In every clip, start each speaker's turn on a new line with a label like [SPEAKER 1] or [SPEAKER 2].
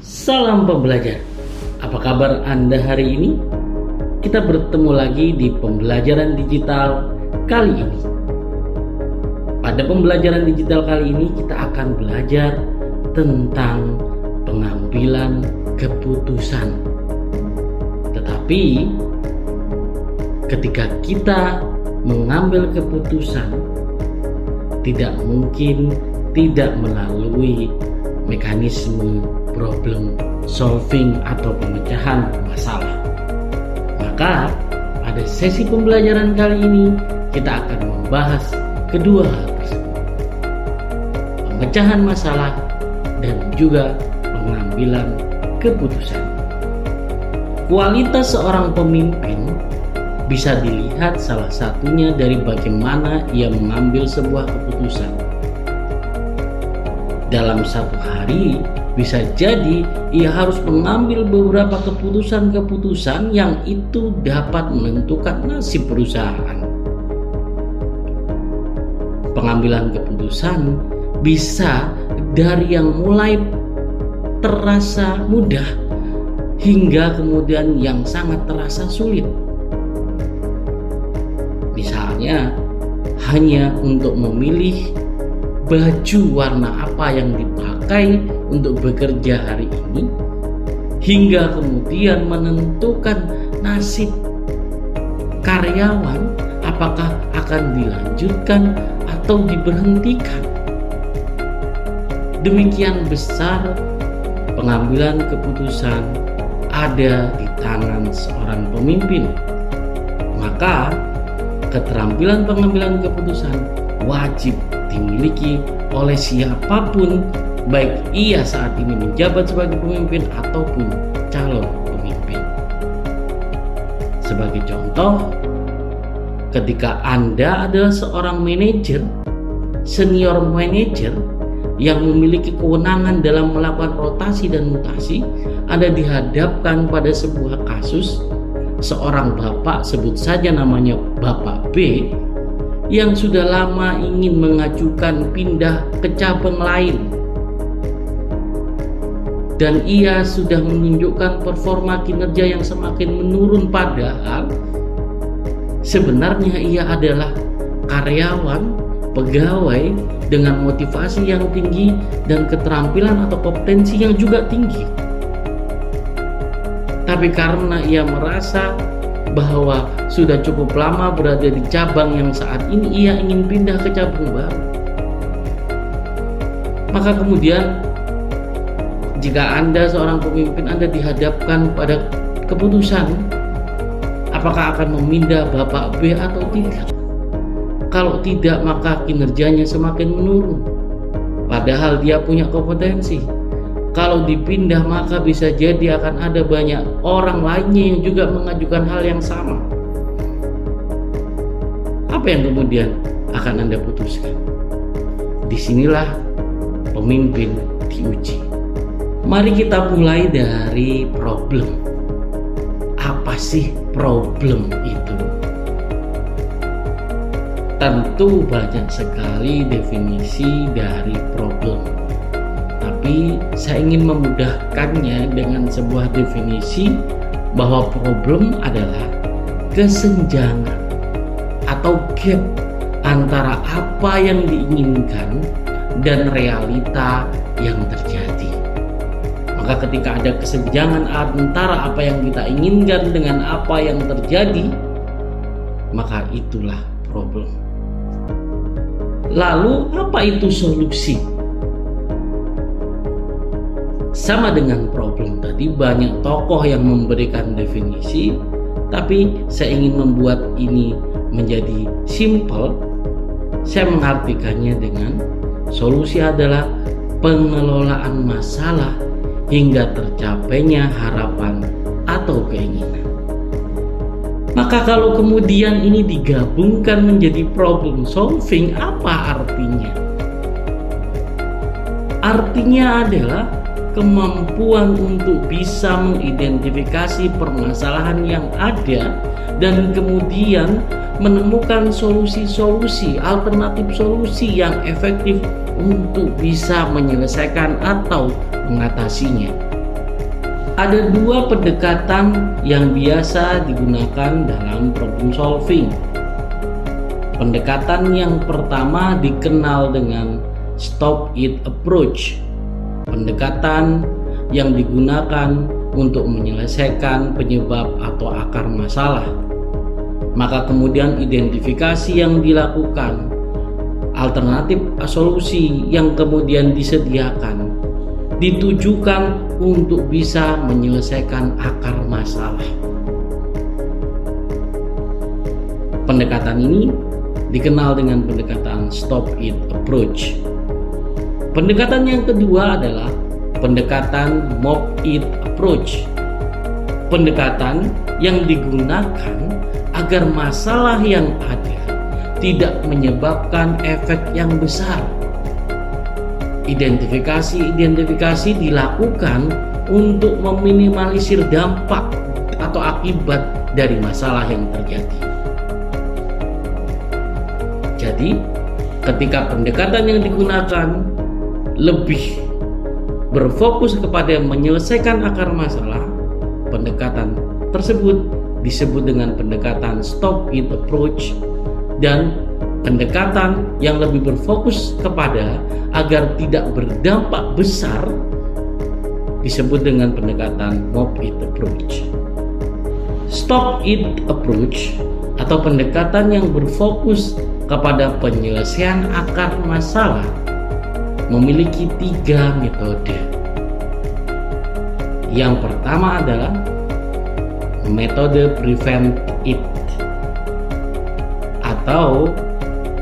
[SPEAKER 1] Salam pembelajar. Apa kabar Anda hari ini? Kita bertemu lagi di pembelajaran digital kali ini. Pada pembelajaran digital kali ini kita akan belajar tentang pengambilan keputusan. Tetapi ketika kita mengambil keputusan tidak mungkin tidak melalui mekanisme problem solving atau pemecahan masalah. Maka pada sesi pembelajaran kali ini kita akan membahas kedua hal tersebut. Pemecahan masalah dan juga pengambilan keputusan. Kualitas seorang pemimpin bisa dilihat salah satunya dari bagaimana ia mengambil sebuah keputusan. Dalam satu hari, bisa jadi ia harus mengambil beberapa keputusan-keputusan yang itu dapat menentukan nasib perusahaan. Pengambilan keputusan bisa dari yang mulai terasa mudah hingga kemudian yang sangat terasa sulit. Misalnya, hanya untuk memilih baju warna apa yang dipakai untuk bekerja hari ini hingga kemudian menentukan nasib karyawan apakah akan dilanjutkan atau diberhentikan. Demikian besar pengambilan keputusan ada di tangan seorang pemimpin. Maka keterampilan pengambilan keputusan wajib dimiliki oleh siapa pun baik ia saat ini menjabat sebagai pemimpin ataupun calon pemimpin. Sebagai contoh, ketika Anda adalah seorang manajer, senior manajer yang memiliki kewenangan dalam melakukan rotasi dan mutasi, Anda dihadapkan pada sebuah kasus seorang bapak sebut saja namanya Bapak B yang sudah lama ingin mengajukan pindah ke cabang lain. Dan ia sudah menunjukkan performa kinerja yang semakin menurun padahal sebenarnya ia adalah karyawan pegawai dengan motivasi yang tinggi dan keterampilan atau kompetensi yang juga tinggi. Tapi karena ia merasa bahwa sudah cukup lama berada di cabang yang saat ini ia ingin pindah ke cabang baru. Maka kemudian jika Anda seorang pemimpin Anda dihadapkan pada keputusan apakah akan memindah Bapak B atau tidak. Kalau tidak maka kinerjanya semakin menurun. Padahal dia punya kompetensi kalau dipindah maka bisa jadi akan ada banyak orang lainnya yang juga mengajukan hal yang sama. Apa yang kemudian akan Anda putuskan? Di sinilah pemimpin diuji. Mari kita mulai dari problem. Apa sih problem itu? Tentu banyak sekali definisi dari problem saya ingin memudahkannya dengan sebuah definisi bahwa problem adalah kesenjangan atau gap antara apa yang diinginkan dan realita yang terjadi. Maka ketika ada kesenjangan antara apa yang kita inginkan dengan apa yang terjadi, maka itulah problem. Lalu apa itu solusi? Sama dengan problem tadi, banyak tokoh yang memberikan definisi, tapi saya ingin membuat ini menjadi simple. Saya mengartikannya dengan solusi adalah pengelolaan masalah hingga tercapainya harapan atau keinginan. Maka kalau kemudian ini digabungkan menjadi problem solving, apa artinya? Artinya adalah kemampuan untuk bisa mengidentifikasi permasalahan yang ada dan kemudian menemukan solusi-solusi, alternatif solusi yang efektif untuk bisa menyelesaikan atau mengatasinya. Ada dua pendekatan yang biasa digunakan dalam problem solving. Pendekatan yang pertama dikenal dengan stop it approach. Pendekatan yang digunakan untuk menyelesaikan penyebab atau akar masalah. Maka kemudian identifikasi yang dilakukan, alternatif solusi yang kemudian disediakan ditujukan untuk bisa menyelesaikan akar masalah. Pendekatan ini dikenal dengan pendekatan stop it approach. Pendekatan yang kedua adalah pendekatan mob it approach. Pendekatan yang digunakan agar masalah yang ada tidak menyebabkan efek yang besar. Identifikasi-identifikasi dilakukan untuk meminimalisir dampak atau akibat dari masalah yang terjadi. Jadi, ketika pendekatan yang digunakan lebih berfokus kepada menyelesaikan akar masalah, pendekatan tersebut disebut dengan pendekatan stop it approach dan pendekatan yang lebih berfokus kepada agar tidak berdampak besar disebut dengan pendekatan mob it approach. Stop it approach atau pendekatan yang berfokus kepada penyelesaian akar masalah memiliki tiga metode. Yang pertama adalah metode prevent it atau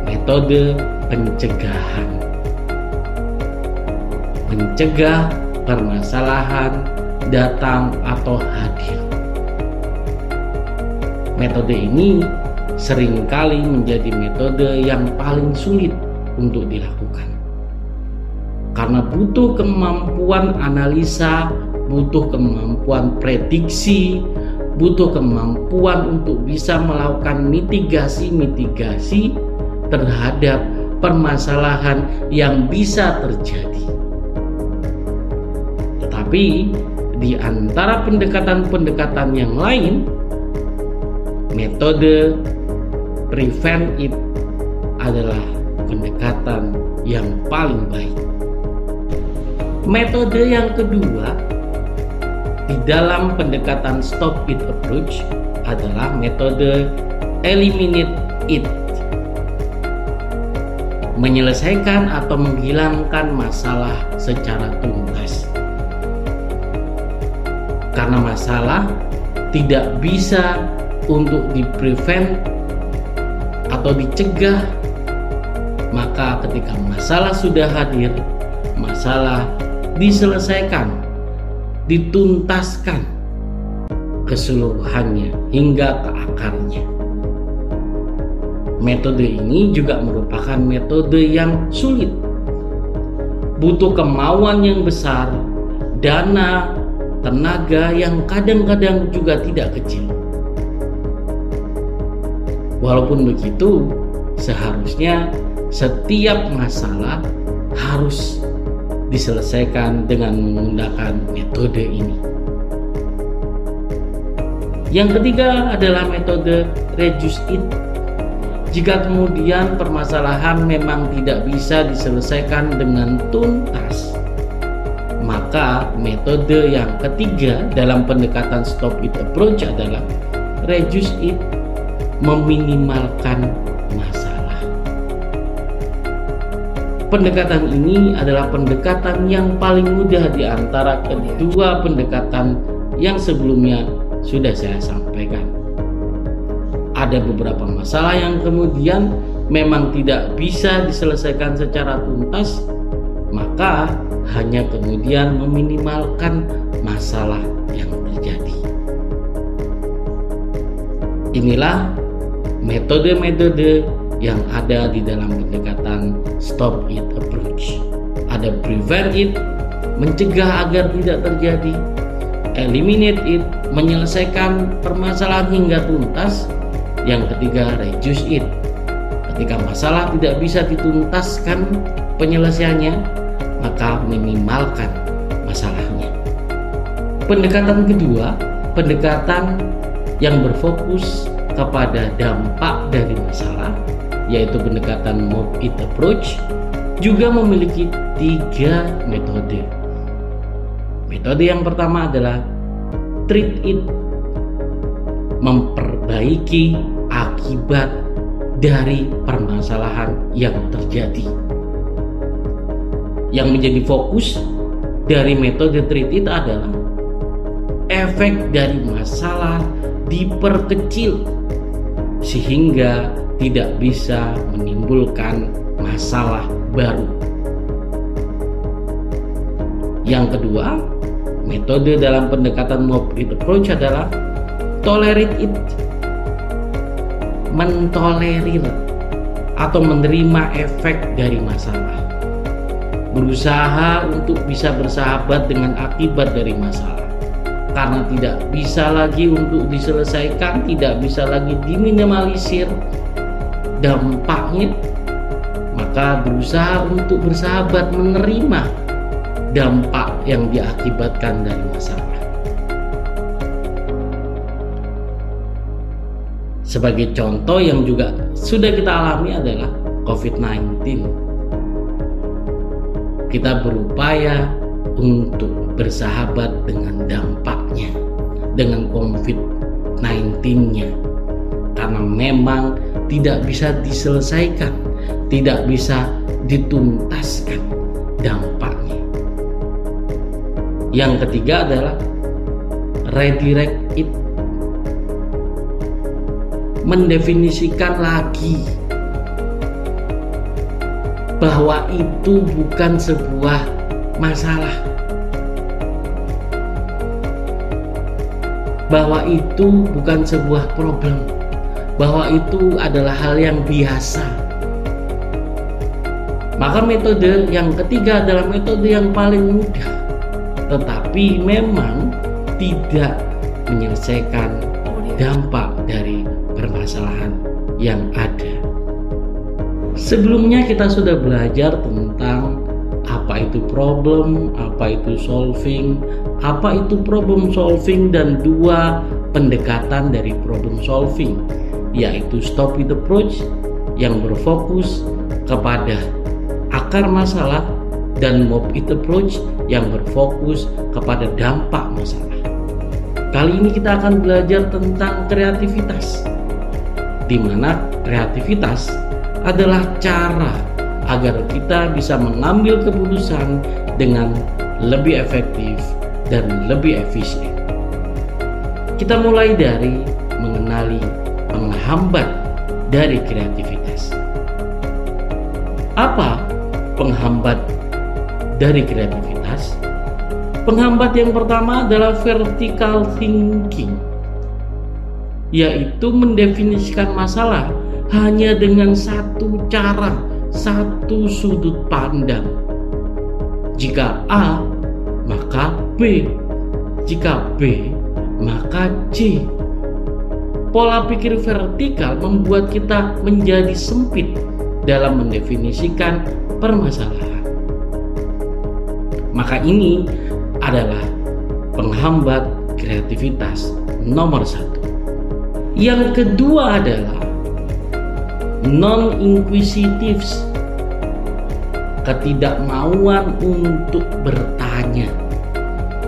[SPEAKER 1] metode pencegahan. Mencegah permasalahan datang atau hadir. Metode ini sering kali menjadi metode yang paling sulit untuk dilakukan karena butuh kemampuan analisa, butuh kemampuan prediksi, butuh kemampuan untuk bisa melakukan mitigasi-mitigasi terhadap permasalahan yang bisa terjadi. Tetapi di antara pendekatan-pendekatan yang lain, metode prevent it adalah pendekatan yang paling baik. Metode yang kedua di dalam pendekatan stop it approach adalah metode eliminate it. Menyelesaikan atau menghilangkan masalah secara tuntas. Karena masalah tidak bisa untuk di prevent atau dicegah maka ketika masalah sudah hadir masalah diselesaikan, dituntaskan keseluruhannya hingga ke akarnya. Metode ini juga merupakan metode yang sulit. Butuh kemauan yang besar, dana, tenaga yang kadang-kadang juga tidak kecil. Walaupun begitu, seharusnya setiap masalah harus diselesaikan dengan menggunakan metode ini. Yang ketiga adalah metode reduce it. Jika kemudian permasalahan memang tidak bisa diselesaikan dengan tuntas, maka metode yang ketiga dalam pendekatan stop it approach adalah reduce it, meminimalkan Pendekatan ini adalah pendekatan yang paling mudah di antara kedua pendekatan yang sebelumnya sudah saya sampaikan. Ada beberapa masalah yang kemudian memang tidak bisa diselesaikan secara tuntas, maka hanya kemudian meminimalkan masalah yang terjadi. Inilah metode-metode yang ada di dalam pendekatan stop it approach. Ada prevent it, mencegah agar tidak terjadi, eliminate it, menyelesaikan permasalahan hingga tuntas. Yang ketiga, reduce it. Ketika masalah tidak bisa dituntaskan penyelesaiannya, maka minimalkan masalahnya. Pendekatan kedua, pendekatan yang berfokus kepada dampak dari masalah, yaitu pendekatan mob it approach, juga memiliki tiga metode. Metode yang pertama adalah treat it, memperbaiki akibat dari permasalahan yang terjadi. Yang menjadi fokus dari metode treat it adalah efek dari masalah diperkecil sehingga tidak bisa menimbulkan masalah baru. Yang kedua, metode dalam pendekatan mob it approach adalah tolerate it. Mentolerir atau menerima efek dari masalah. Berusaha untuk bisa bersahabat dengan akibat dari masalah karena tidak bisa lagi untuk diselesaikan, tidak bisa lagi diminimalisir dampaknya, maka berusaha untuk bersahabat menerima dampak yang diakibatkan dari masalah. Sebagai contoh yang juga sudah kita alami adalah COVID-19. Kita berupaya untuk bersahabat dengan dampaknya, dengan COVID-19-nya. Karena memang tidak bisa diselesaikan, tidak bisa dituntaskan dampaknya. Yang ketiga adalah redirect it. Mendefinisikan lagi bahwa itu bukan sebuah masalah bahwa itu bukan sebuah problem bahwa itu adalah hal yang biasa. Maka metode yang ketiga adalah metode yang paling mudah. Tetapi memang tidak menyelesaikan dampak dari permasalahan yang ada. Sebelumnya kita sudah belajar tentang apa itu problem, apa itu solving, apa itu problem solving dan dua pendekatan dari problem solving yaitu stop it approach yang berfokus kepada akar masalah dan mob it approach yang berfokus kepada dampak masalah. Kali ini kita akan belajar tentang kreativitas. Di mana kreativitas adalah cara agar kita bisa mengambil keputusan dengan lebih efektif dan lebih efisien. Kita mulai dari mengenali penghambat dari kreativitas. Apa penghambat dari kreativitas? Penghambat yang pertama adalah vertical thinking, yaitu mendefinisikan masalah hanya dengan satu cara satu sudut pandang. Jika A, maka B. Jika B, maka C. Pola pikir vertikal membuat kita menjadi sempit dalam mendefinisikan permasalahan. Maka ini adalah penghambat kreativitas nomor satu. Yang kedua adalah non-inquisitives ketidakmauan untuk bertanya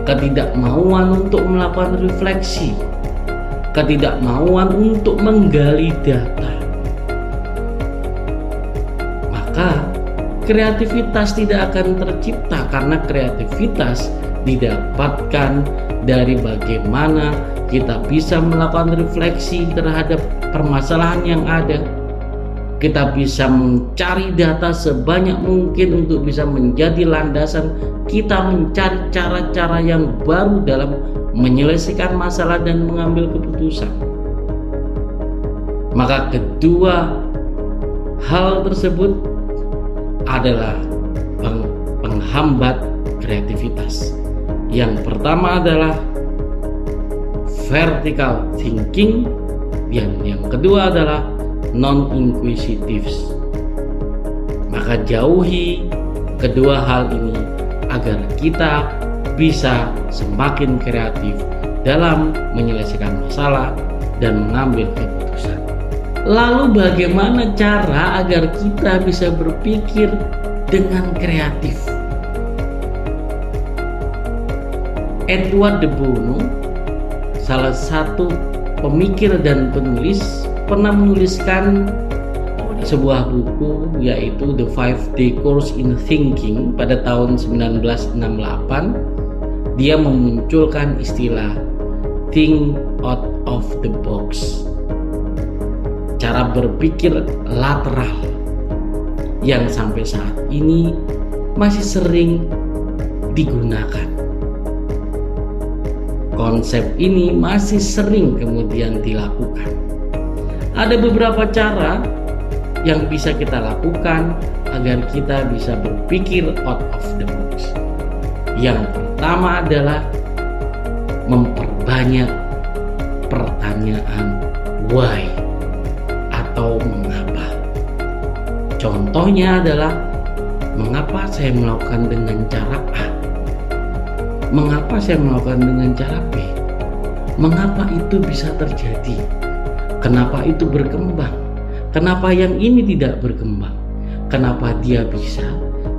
[SPEAKER 1] ketidakmauan untuk melakukan refleksi ketidakmauan untuk menggali data. Maka kreativitas tidak akan tercipta karena kreativitas didapatkan dari bagaimana kita bisa melakukan refleksi terhadap permasalahan yang ada. Kita bisa mencari data sebanyak mungkin untuk bisa menjadi landasan kita mencari cara-cara yang baru dalam menyelesaikan masalah dan mengambil keputusan. Maka kedua hal tersebut adalah penghambat kreativitas. Yang pertama adalah vertical thinking, dan yang kedua adalah non-inquisitives. Maka jauhi kedua hal ini agar kita bisa semakin kreatif dalam menyelesaikan masalah dan mengambil keputusan. Lalu bagaimana cara agar kita bisa berpikir dengan kreatif? Edward de Bono, salah satu pemikir dan penulis, pernah menuliskan sebuah buku yaitu The Five Day Course in Thinking pada tahun 1968 dia memunculkan istilah think out of the box. Cara berpikir lateral yang sampai saat ini masih sering digunakan. Konsep ini masih sering kemudian dilakukan. Ada beberapa cara yang bisa kita lakukan agar kita bisa berpikir out of the box. Yang adalah memperbanyak pertanyaan why atau mengapa. Contohnya adalah mengapa saya melakukan dengan cara A? Mengapa saya melakukan dengan cara B? Mengapa itu bisa terjadi? Kenapa itu berkembang? Kenapa yang ini tidak berkembang? Kenapa dia bisa?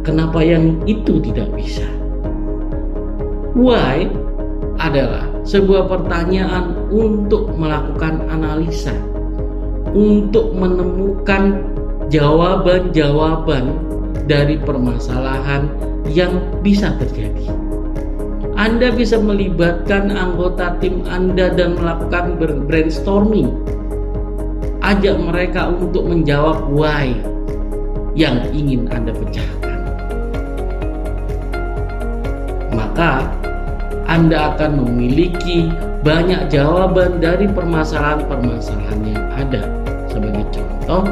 [SPEAKER 1] Kenapa yang itu tidak bisa? Why adalah sebuah pertanyaan untuk melakukan analisa, untuk menemukan jawaban-jawaban dari permasalahan yang bisa terjadi. Anda bisa melibatkan anggota tim Anda dan melakukan brainstorming ajak mereka untuk menjawab why yang ingin Anda pecahkan. Maka Anda akan memiliki banyak jawaban dari permasalahan-permasalahan yang ada. Sebagai contoh,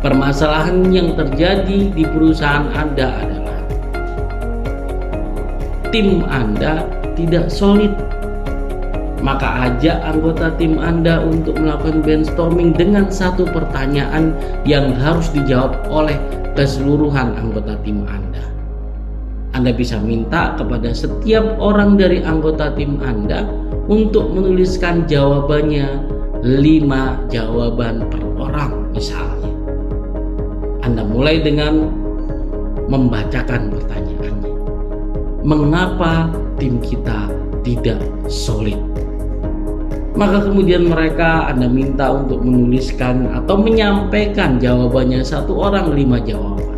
[SPEAKER 1] permasalahan yang terjadi di perusahaan Anda adalah tim Anda tidak solid maka ajak anggota tim Anda untuk melakukan brainstorming dengan satu pertanyaan yang harus dijawab oleh keseluruhan anggota tim Anda. Anda bisa minta kepada setiap orang dari anggota tim Anda untuk menuliskan jawabannya lima jawaban per orang misalnya. Anda mulai dengan membacakan pertanyaannya. Mengapa tim kita tidak solid? maka kemudian mereka Anda minta untuk menuliskan atau menyampaikan jawabannya satu orang lima jawaban.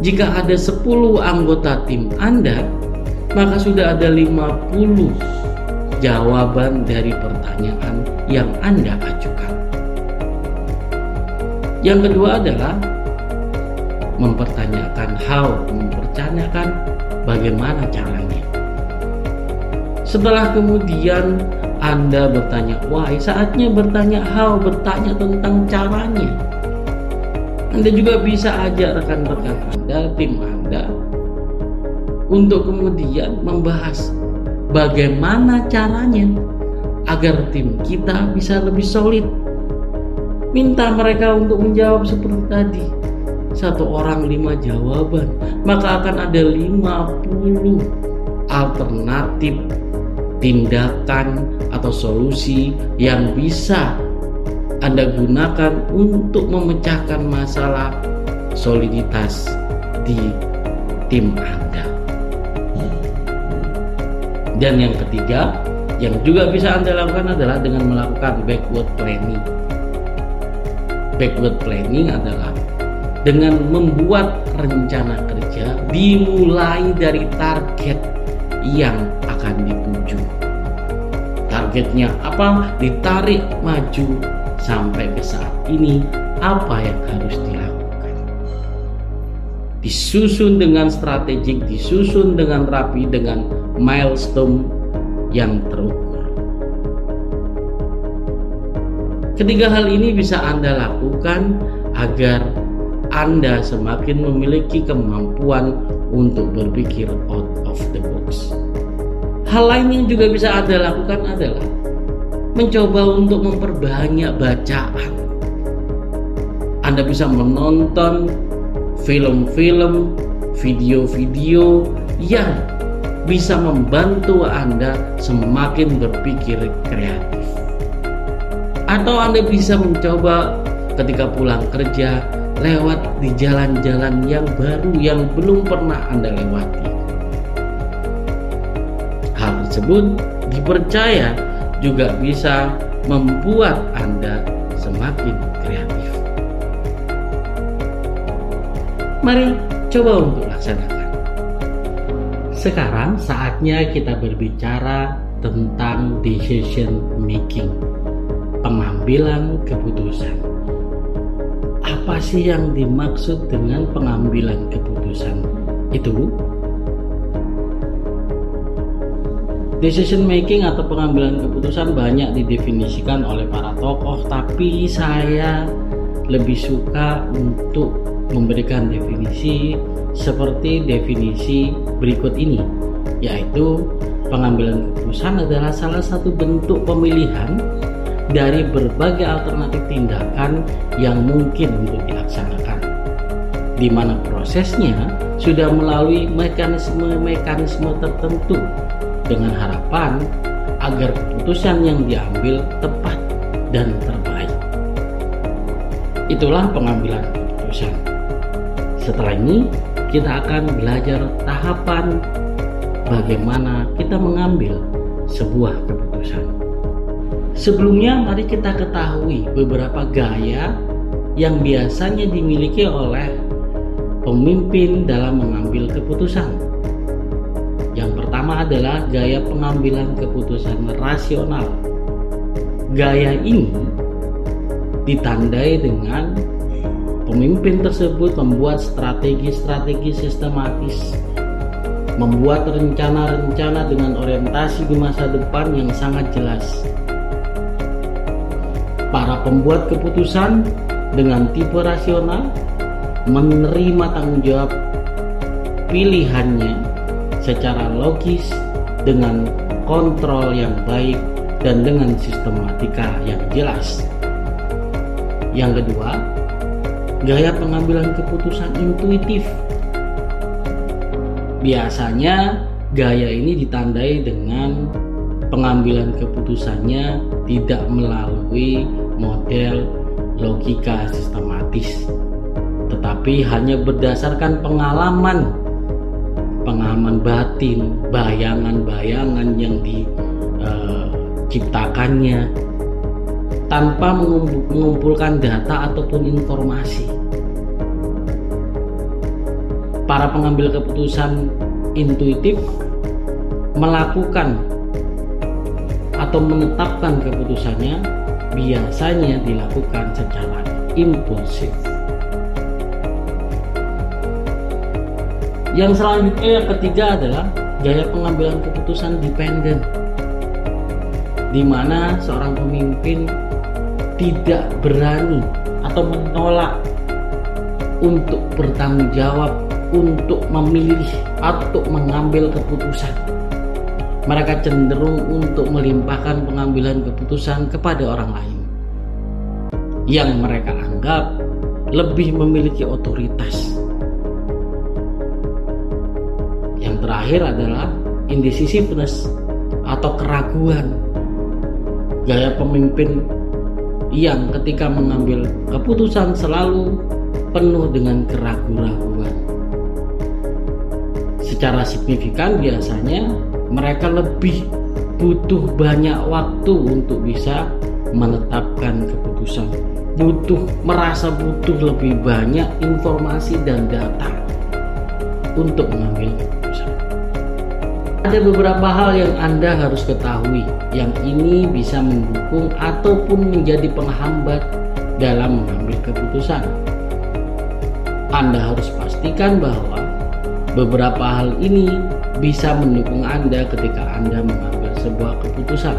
[SPEAKER 1] Jika ada 10 anggota tim Anda, maka sudah ada 50 jawaban dari pertanyaan yang Anda ajukan. Yang kedua adalah mempertanyakan how, mempertanyakan bagaimana caranya. Setelah kemudian anda bertanya why, saatnya bertanya how, bertanya tentang caranya. Anda juga bisa ajak rekan-rekan Anda, tim Anda untuk kemudian membahas bagaimana caranya agar tim kita bisa lebih solid. Minta mereka untuk menjawab seperti tadi. Satu orang lima jawaban, maka akan ada 50 alternatif tindakan atau solusi yang bisa Anda gunakan untuk memecahkan masalah soliditas di tim Anda. Dan yang ketiga, yang juga bisa Anda lakukan adalah dengan melakukan backward planning. Backward planning adalah dengan membuat rencana kerja dimulai dari target yang akan dituju. Targetnya apa? Ditarik maju sampai ke saat ini apa yang harus dilakukan. Disusun dengan strategik, disusun dengan rapi dengan milestone yang terukur. Ketiga hal ini bisa Anda lakukan agar Anda semakin memiliki kemampuan untuk berpikir out of the box. Hal lain yang juga bisa Anda lakukan adalah mencoba untuk memperbanyak bacaan. Anda bisa menonton film-film, video-video yang bisa membantu Anda semakin berpikir kreatif. Atau Anda bisa mencoba ketika pulang kerja lewat di jalan-jalan yang baru yang belum pernah Anda lewati. Hal tersebut dipercaya juga bisa membuat Anda semakin kreatif. Mari coba untuk laksanakan. Sekarang saatnya kita berbicara tentang decision making, pengambilan keputusan. Apa sih yang dimaksud dengan pengambilan keputusan itu? Decision making atau pengambilan keputusan banyak didefinisikan oleh para tokoh, tapi saya lebih suka untuk memberikan definisi seperti definisi berikut ini, yaitu pengambilan keputusan adalah salah satu bentuk pemilihan dari berbagai alternatif tindakan yang mungkin untuk dilaksanakan, di mana prosesnya sudah melalui mekanisme-mekanisme tertentu dengan harapan agar keputusan yang diambil tepat dan terbaik. Itulah pengambilan keputusan. Setelah ini, kita akan belajar tahapan bagaimana kita mengambil sebuah keputusan. Sebelumnya, mari kita ketahui beberapa gaya yang biasanya dimiliki oleh pemimpin dalam mengambil keputusan adalah gaya pengambilan keputusan rasional. Gaya ini ditandai dengan pemimpin tersebut membuat strategi-strategi sistematis, membuat rencana-rencana dengan orientasi di masa depan yang sangat jelas. Para pembuat keputusan dengan tipe rasional menerima tanggung jawab pilihannya secara logis dengan kontrol yang baik dan dengan sistematika yang jelas. Yang kedua, gaya pengambilan keputusan intuitif. Biasanya gaya ini ditandai dengan pengambilan keputusannya tidak melalui model logika sistematis, tetapi hanya berdasarkan pengalaman pengalaman batin, bayangan-bayangan yang diciptakannya eh, tanpa mengumpulkan data ataupun informasi. Para pengambil keputusan intuitif melakukan atau menetapkan keputusannya biasanya dilakukan secara impulsif. Yang selanjutnya yang ketiga adalah gaya pengambilan keputusan dependen. Di mana seorang pemimpin tidak berani atau menolak untuk bertanggung jawab untuk memilih atau mengambil keputusan. Mereka cenderung untuk melimpahkan pengambilan keputusan kepada orang lain. Yang mereka anggap lebih memiliki otoritas terakhir adalah indecisiveness atau keraguan. Gaya pemimpin yang ketika mengambil keputusan selalu penuh dengan keraguan-keraguan. Secara signifikan biasanya mereka lebih butuh banyak waktu untuk bisa menetapkan keputusan. Butuh merasa butuh lebih banyak informasi dan data untuk mengambil ada beberapa hal yang Anda harus ketahui yang ini bisa mendukung ataupun menjadi penghambat dalam mengambil keputusan. Anda harus pastikan bahwa beberapa hal ini bisa mendukung Anda ketika Anda mengambil sebuah keputusan.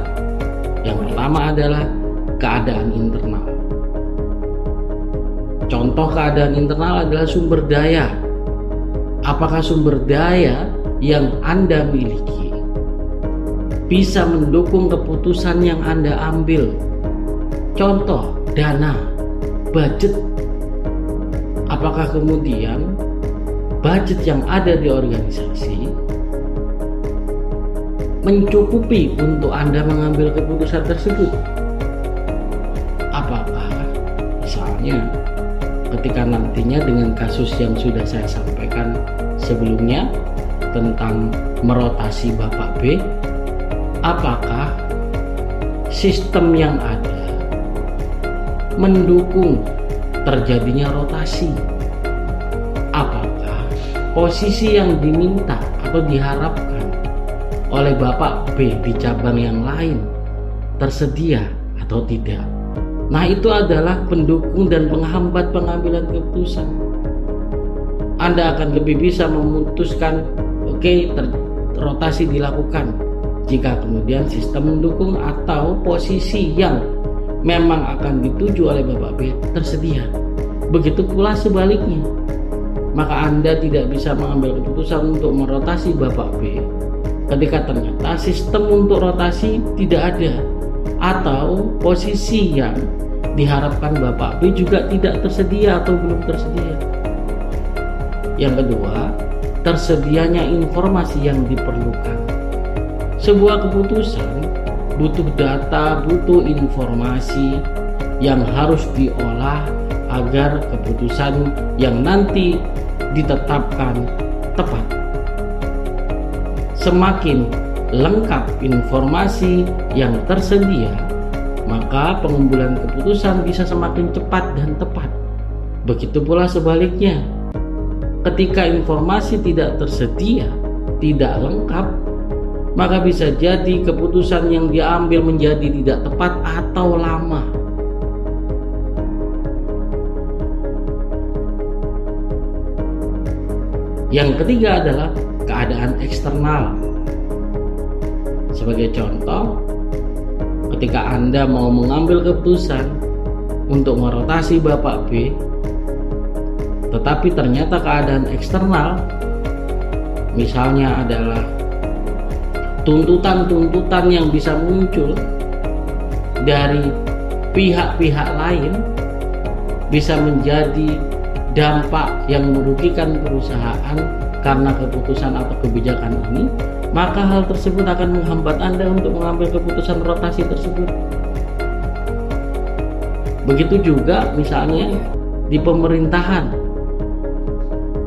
[SPEAKER 1] Yang pertama adalah keadaan internal. Contoh keadaan internal adalah sumber daya. Apakah sumber daya yang Anda miliki bisa mendukung keputusan yang Anda ambil. Contoh, dana, budget. Apakah kemudian budget yang ada di organisasi mencukupi untuk Anda mengambil keputusan tersebut? Apakah misalnya ketika nantinya dengan kasus yang sudah saya sampaikan sebelumnya tentang merotasi Bapak B, apakah sistem yang ada mendukung terjadinya rotasi? Apakah posisi yang diminta atau diharapkan oleh Bapak B di cabang yang lain tersedia atau tidak? Nah, itu adalah pendukung dan penghambat pengambilan keputusan. Anda akan lebih bisa memutuskan, oke, okay, rotasi dilakukan jika kemudian sistem mendukung atau posisi yang memang akan dituju oleh Bapak B tersedia. Begitu pula sebaliknya. Maka Anda tidak bisa mengambil keputusan untuk merotasi Bapak B ketika ternyata sistem untuk rotasi tidak ada atau posisi yang diharapkan Bapak B juga tidak tersedia atau belum tersedia. Yang kedua, tersedianya informasi yang diperlukan. Sebuah keputusan butuh data, butuh informasi yang harus diolah agar keputusan yang nanti ditetapkan tepat. Semakin lengkap informasi yang tersedia, maka pengambilan keputusan bisa semakin cepat dan tepat. Begitu pula sebaliknya, ketika informasi tidak tersedia, tidak lengkap, maka bisa jadi keputusan yang diambil menjadi tidak tepat atau lama. Yang ketiga adalah keadaan eksternal. Sebagai contoh, ketika Anda mau mengambil keputusan untuk merotasi Bapak B, tetapi ternyata keadaan eksternal, misalnya adalah tuntutan-tuntutan yang bisa muncul dari pihak-pihak lain, bisa menjadi dampak yang merugikan perusahaan karena keputusan atau kebijakan ini maka hal tersebut akan menghambat Anda untuk mengambil keputusan rotasi tersebut. Begitu juga misalnya di pemerintahan.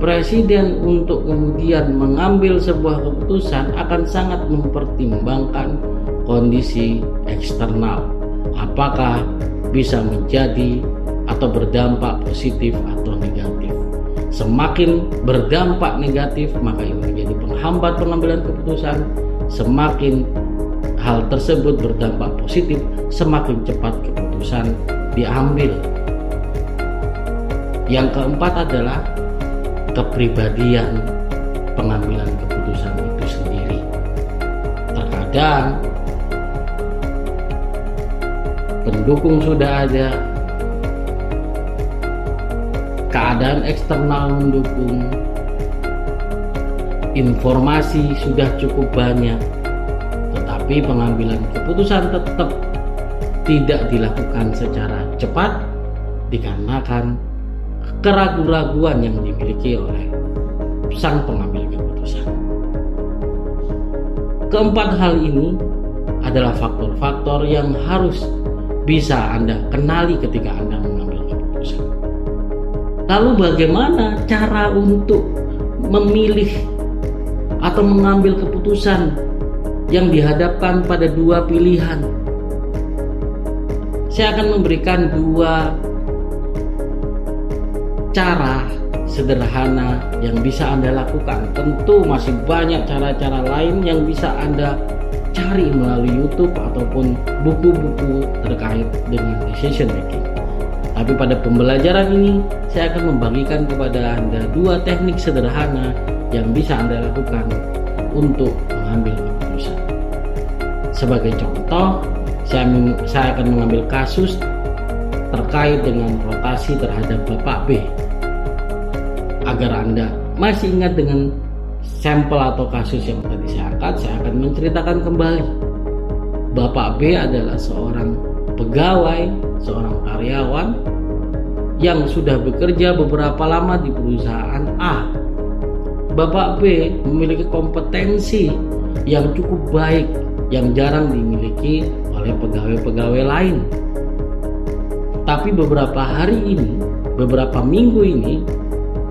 [SPEAKER 1] Presiden untuk kemudian mengambil sebuah keputusan akan sangat mempertimbangkan kondisi eksternal. Apakah bisa menjadi atau berdampak positif atau negatif. Semakin berdampak negatif, maka ini menjadi penghambat pengambilan keputusan. Semakin hal tersebut berdampak positif, semakin cepat keputusan diambil. Yang keempat adalah kepribadian pengambilan keputusan itu sendiri. Terkadang pendukung sudah ada, keadaan eksternal mendukung, informasi sudah cukup banyak, tetapi pengambilan keputusan tetap tidak dilakukan secara cepat dikarenakan keraguan-raguan yang dimiliki oleh sang pengambil keputusan. Keempat hal ini adalah faktor-faktor yang harus bisa Anda kenali ketika Anda mengambil keputusan. Lalu bagaimana cara untuk memilih atau mengambil keputusan yang dihadapkan pada dua pilihan? Saya akan memberikan dua cara sederhana yang bisa Anda lakukan. Tentu masih banyak cara-cara lain yang bisa Anda cari melalui YouTube ataupun buku-buku terkait dengan decision making. Tapi pada pembelajaran ini, saya akan membagikan kepada Anda dua teknik sederhana yang bisa Anda lakukan untuk mengambil keputusan. Sebagai contoh, saya, saya akan mengambil kasus terkait dengan rotasi terhadap Bapak B. Agar Anda masih ingat dengan sampel atau kasus yang tadi saya angkat, saya akan menceritakan kembali. Bapak B adalah seorang pegawai, seorang karyawan yang sudah bekerja beberapa lama di perusahaan A. Bapak B memiliki kompetensi yang cukup baik yang jarang dimiliki oleh pegawai-pegawai lain. Tapi beberapa hari ini, beberapa minggu ini,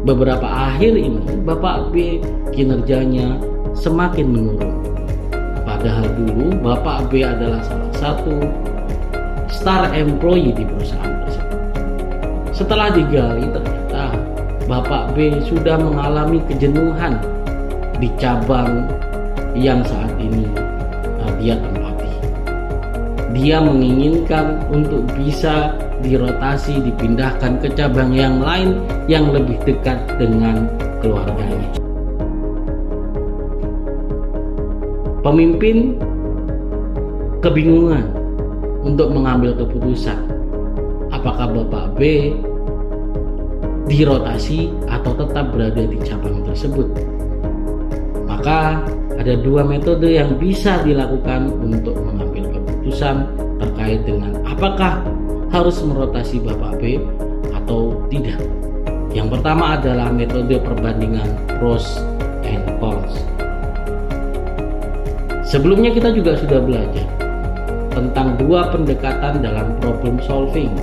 [SPEAKER 1] beberapa akhir ini, Bapak B kinerjanya semakin menurun. Padahal dulu Bapak B adalah salah satu star employee di perusahaan tersebut. Setelah digali ternyata Bapak B sudah mengalami kejenuhan di cabang yang saat ini dia tempati. Dia menginginkan untuk bisa dirotasi, dipindahkan ke cabang yang lain yang lebih dekat dengan keluarganya. Pemimpin kebingungan untuk mengambil keputusan apakah Bapak B dirotasi atau tetap berada di cabang tersebut. Maka ada dua metode yang bisa dilakukan untuk mengambil keputusan terkait dengan apakah harus merotasi Bapak B atau tidak. Yang pertama adalah metode perbandingan pros and cons. Sebelumnya kita juga sudah belajar tentang dua pendekatan dalam problem solving,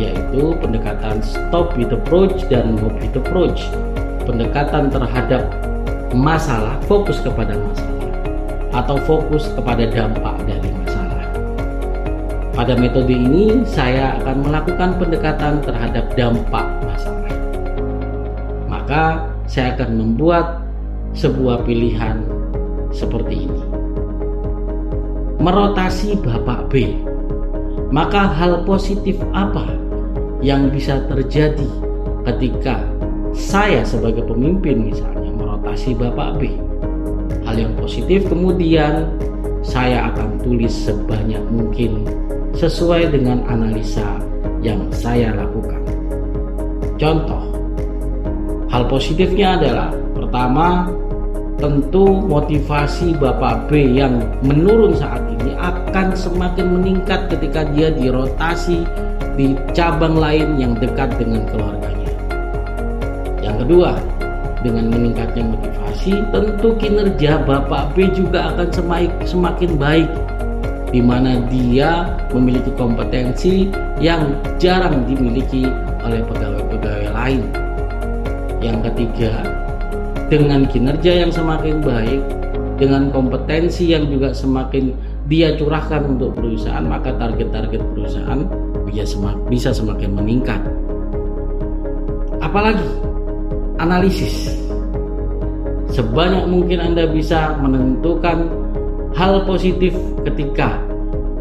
[SPEAKER 1] yaitu pendekatan stop with approach dan move with approach. Pendekatan terhadap masalah, fokus kepada masalah atau fokus kepada dampak. Pada metode ini saya akan melakukan pendekatan terhadap dampak masalah. Maka saya akan membuat sebuah pilihan seperti ini. Merotasi Bapak B. Maka hal positif apa yang bisa terjadi ketika saya sebagai pemimpin misalnya si Bapak B. Hal yang positif kemudian saya akan tulis sebanyak mungkin sesuai dengan analisa yang saya lakukan. Contoh, hal positifnya adalah pertama, tentu motivasi Bapak B yang menurun saat ini akan semakin meningkat ketika dia dirotasi di cabang lain yang dekat dengan keluarganya. Yang kedua, dengan meningkatnya motivasi tentu kinerja Bapak B juga akan semakin baik di mana dia memiliki kompetensi yang jarang dimiliki oleh pegawai-pegawai lain. Yang ketiga, dengan kinerja yang semakin baik, dengan kompetensi yang juga semakin dia curahkan untuk perusahaan, maka target-target perusahaan bisa semakin meningkat. Apalagi analisis. Sebanyak mungkin Anda bisa menentukan hal positif ketika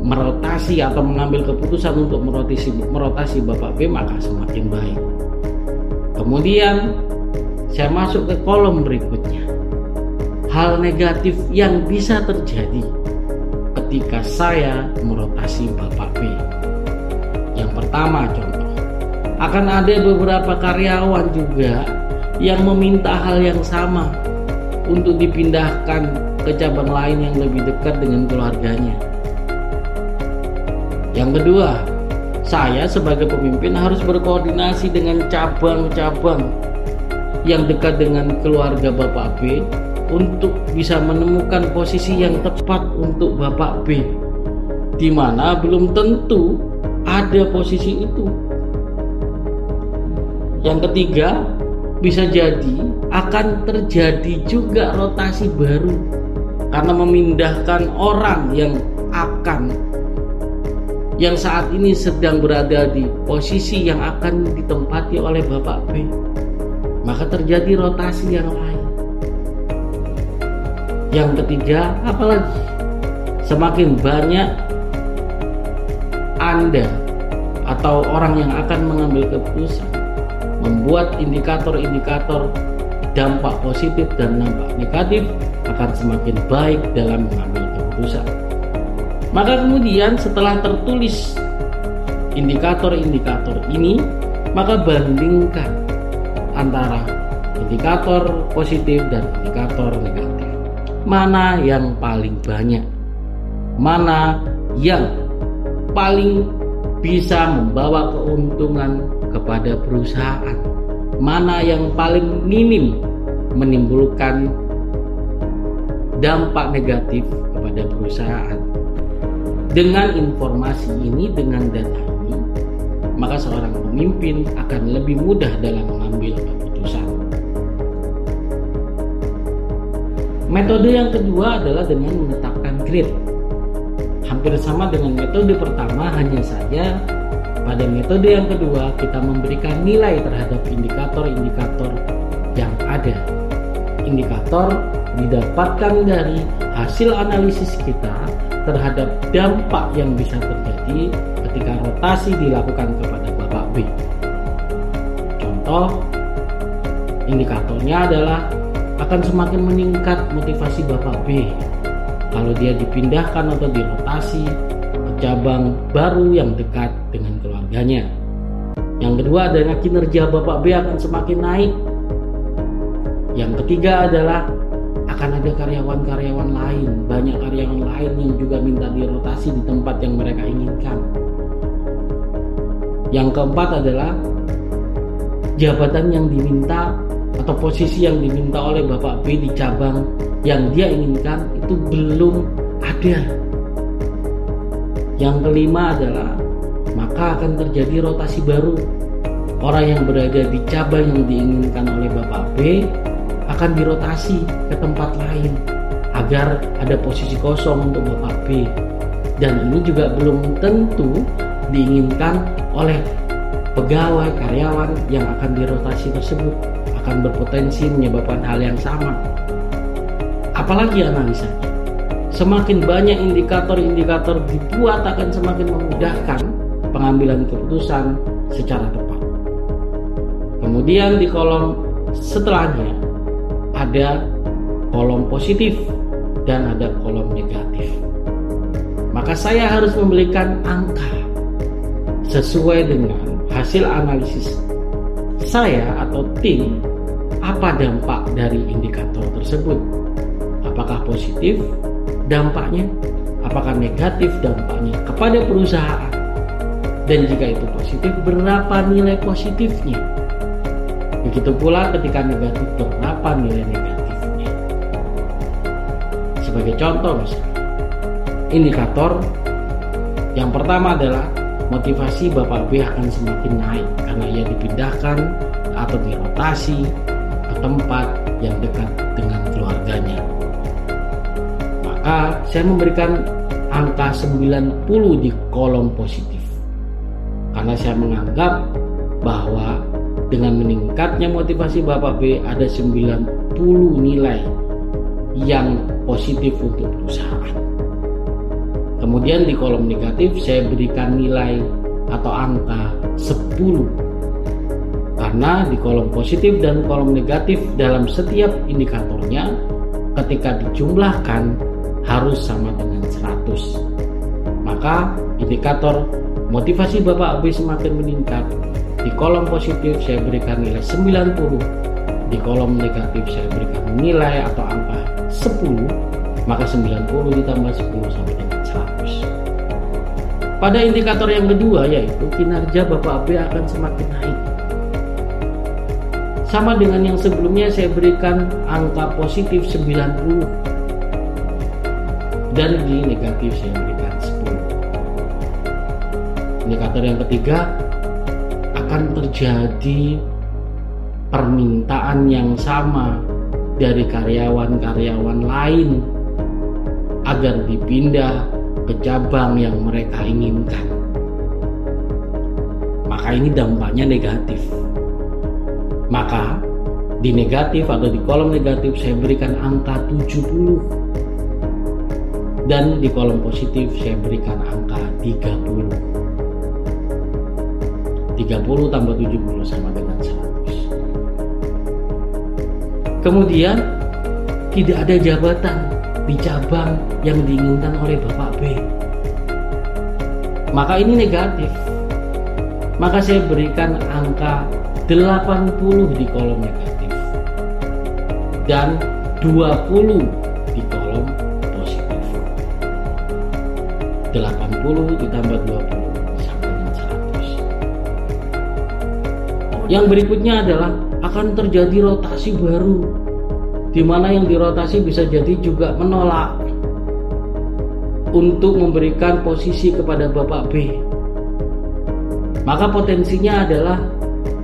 [SPEAKER 1] merotasi atau mengambil keputusan untuk merotasi merotasi Bapak B maka semakin baik. Kemudian saya masuk ke kolom berikutnya. Hal negatif yang bisa terjadi ketika saya merotasi Bapak B. Yang pertama contoh, akan ada beberapa karyawan juga yang meminta hal yang sama untuk dipindahkan ke cabang lain yang lebih dekat dengan keluarganya. Yang kedua, saya sebagai pemimpin harus berkoordinasi dengan cabang-cabang yang dekat dengan keluarga Bapak B untuk bisa menemukan posisi yang tepat untuk Bapak B di mana belum tentu ada posisi itu. Yang ketiga, bisa jadi akan terjadi juga rotasi baru karena memindahkan orang yang akan yang saat ini sedang berada di posisi yang akan ditempati oleh Bapak B. Maka terjadi rotasi yang lain. Yang ketiga apalagi? Semakin banyak Anda atau orang yang akan mengambil keputusan membuat indikator-indikator dampak positif dan dampak negatif akan semakin baik dalam mengambil keputusan. Maka kemudian setelah tertulis indikator-indikator ini, maka bandingkan antara indikator positif dan indikator negatif. Mana yang paling banyak? Mana yang paling bisa membawa keuntungan kepada perusahaan mana yang paling minim menimbulkan dampak negatif kepada perusahaan. Dengan informasi ini, dengan data ini, maka seorang pemimpin akan lebih mudah dalam mengambil keputusan. Metode yang kedua adalah dengan menetapkan grade. Hampir sama dengan metode pertama, hanya saja pada metode yang kedua kita memberikan nilai terhadap indikator-indikator yang ada. Indikator didapatkan dari hasil analisis kita terhadap dampak yang bisa terjadi ketika rotasi dilakukan kepada Bapak B. Contoh, indikatornya adalah akan semakin meningkat motivasi Bapak B kalau dia dipindahkan atau dirotasi ke cabang baru yang dekat dengan keluarganya. Yang kedua adalah kinerja Bapak B akan semakin naik. Yang ketiga adalah akan ada karyawan-karyawan lain, banyak karyawan lain yang juga minta dirotasi di tempat yang mereka inginkan. Yang keempat adalah jabatan yang diminta atau posisi yang diminta oleh Bapak B di cabang yang dia inginkan itu belum ada. Yang kelima adalah maka akan terjadi rotasi baru. Orang yang berada di cabang yang diinginkan oleh Bapak B akan dirotasi ke tempat lain agar ada posisi kosong untuk Bapak B. Dan ini juga belum tentu diinginkan oleh pegawai karyawan yang akan dirotasi tersebut akan berpotensi menyebabkan hal yang sama. Apalagi analisanya. Semakin banyak indikator-indikator dibuat akan semakin memudahkan pengambilan keputusan secara tepat. Kemudian di kolom setelahnya ada kolom positif dan ada kolom negatif. Maka saya harus memberikan angka sesuai dengan hasil analisis saya atau tim apa dampak dari indikator tersebut. Apakah positif dampaknya? Apakah negatif dampaknya kepada perusahaan? Dan jika itu positif, berapa nilai positifnya? Begitu pula ketika negatif, berapa nilai negatifnya? Sebagai contoh misalnya, indikator yang pertama adalah motivasi Bapak B akan semakin naik karena ia dipindahkan atau dirotasi ke tempat yang dekat dengan keluarganya. Maka saya memberikan angka 90 di kolom positif. Karena saya menganggap bahwa dengan meningkatnya motivasi Bapak B ada 90 nilai yang positif untuk perusahaan. Kemudian di kolom negatif saya berikan nilai atau angka 10. Karena di kolom positif dan kolom negatif dalam setiap indikatornya ketika dijumlahkan harus sama dengan 100. Maka indikator motivasi Bapak B semakin meningkat. Di kolom positif saya berikan nilai 90. Di kolom negatif saya berikan nilai atau angka 10. Maka 90 ditambah 10 sampai dengan pada indikator yang kedua yaitu kinerja Bapak B akan semakin naik. Sama dengan yang sebelumnya saya berikan angka positif 90 dan di negatif saya berikan 10. Indikator yang ketiga akan terjadi permintaan yang sama dari karyawan-karyawan lain agar dipindah ke cabang yang mereka inginkan. Maka ini dampaknya negatif. Maka di negatif atau di kolom negatif saya berikan angka 70 dan di kolom positif saya berikan angka 30 30 tambah 70 sama dengan 100 kemudian tidak ada jabatan di cabang yang diinginkan oleh Bapak B. Maka ini negatif. Maka saya berikan angka 80 di kolom negatif dan 20 di kolom positif. 80 ditambah Yang berikutnya adalah akan terjadi rotasi baru di mana yang dirotasi bisa jadi juga menolak untuk memberikan posisi kepada Bapak B. Maka potensinya adalah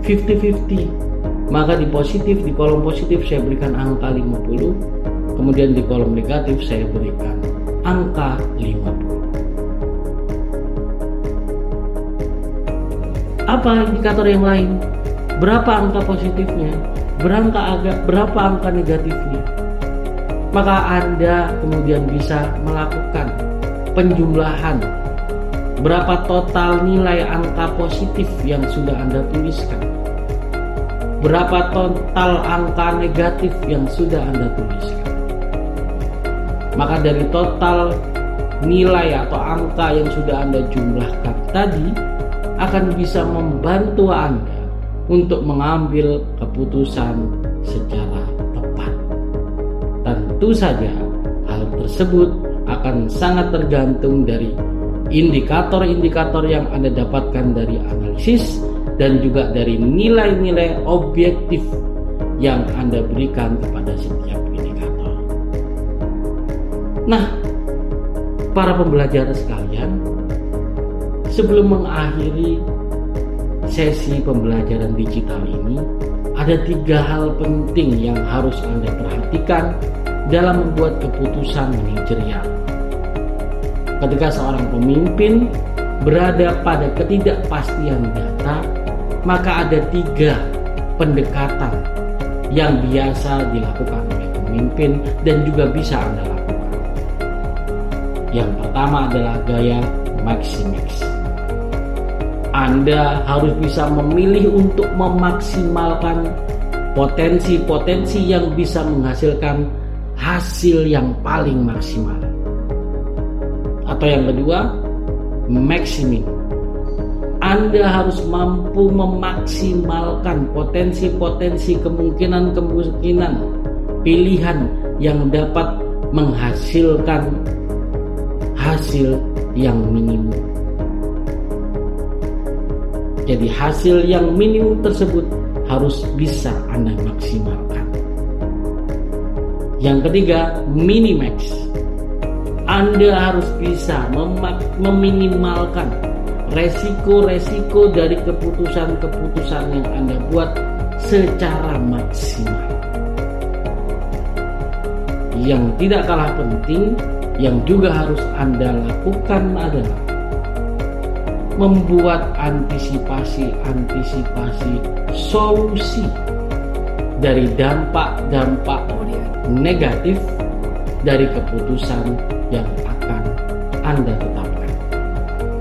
[SPEAKER 1] 50-50. Maka di positif, di kolom positif saya berikan angka 50, kemudian di kolom negatif saya berikan angka 50. Apa indikator yang lain? Berapa angka positifnya? Berangka agak berapa angka negatifnya? Maka Anda kemudian bisa melakukan penjumlahan berapa total nilai angka positif yang sudah Anda tuliskan berapa total angka negatif yang sudah Anda tuliskan maka dari total nilai atau angka yang sudah Anda jumlahkan tadi akan bisa membantu Anda untuk mengambil keputusan secara tepat. Tentu saja hal tersebut akan sangat tergantung dari indikator-indikator yang Anda dapatkan dari analisis dan juga dari nilai-nilai objektif yang Anda berikan kepada setiap indikator. Nah, para pembelajar sekalian, sebelum mengakhiri sesi pembelajaran digital ini, ada tiga hal penting yang harus Anda perhatikan dalam membuat keputusan manajerial. Ketika seorang pemimpin berada pada ketidakpastian data, maka ada tiga pendekatan yang biasa dilakukan oleh pemimpin dan juga bisa Anda lakukan. Yang pertama adalah gaya maximix. Anda harus bisa memilih untuk memaksimalkan potensi-potensi yang bisa menghasilkan hasil yang paling maksimal. Atau yang kedua, maximum. Anda harus mampu memaksimalkan potensi-potensi kemungkinan-kemungkinan pilihan yang dapat menghasilkan hasil yang minimum. Jadi hasil yang minimum tersebut harus bisa Anda maksimalkan. Yang ketiga, minimax. Anda harus bisa meminimalkan resiko-resiko dari keputusan-keputusan yang Anda buat secara maksimal. Yang tidak kalah penting, yang juga harus Anda lakukan adalah membuat antisipasi-antisipasi solusi dari dampak-dampak negatif dari keputusan yang akan Anda tetapkan.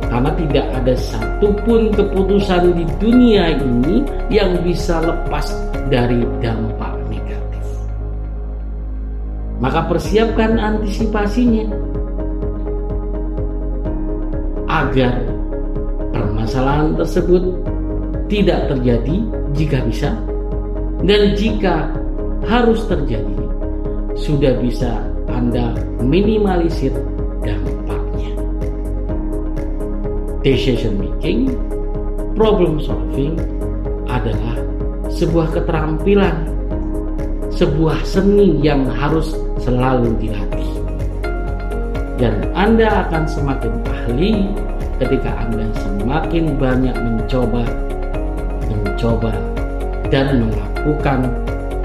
[SPEAKER 1] Karena tidak ada satupun keputusan di dunia ini yang bisa lepas dari dampak negatif. Maka persiapkan antisipasinya agar permasalahan tersebut tidak terjadi jika bisa dan jika harus terjadi sudah bisa Anda minimalisir dampaknya. Decision making, problem solving adalah sebuah keterampilan, sebuah seni yang harus selalu dilatih. Dan Anda akan semakin ahli ketika Anda semakin banyak mencoba, mencoba, dan melakukan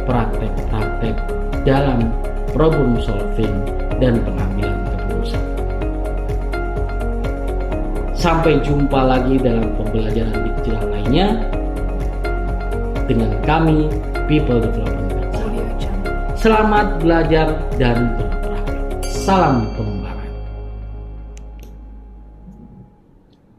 [SPEAKER 1] praktek-praktek dalam problem solving dan pengambilan keputusan. Sampai jumpa lagi dalam pembelajaran digital lainnya dengan kami People Development Selamat belajar dan berpraktek. Salam.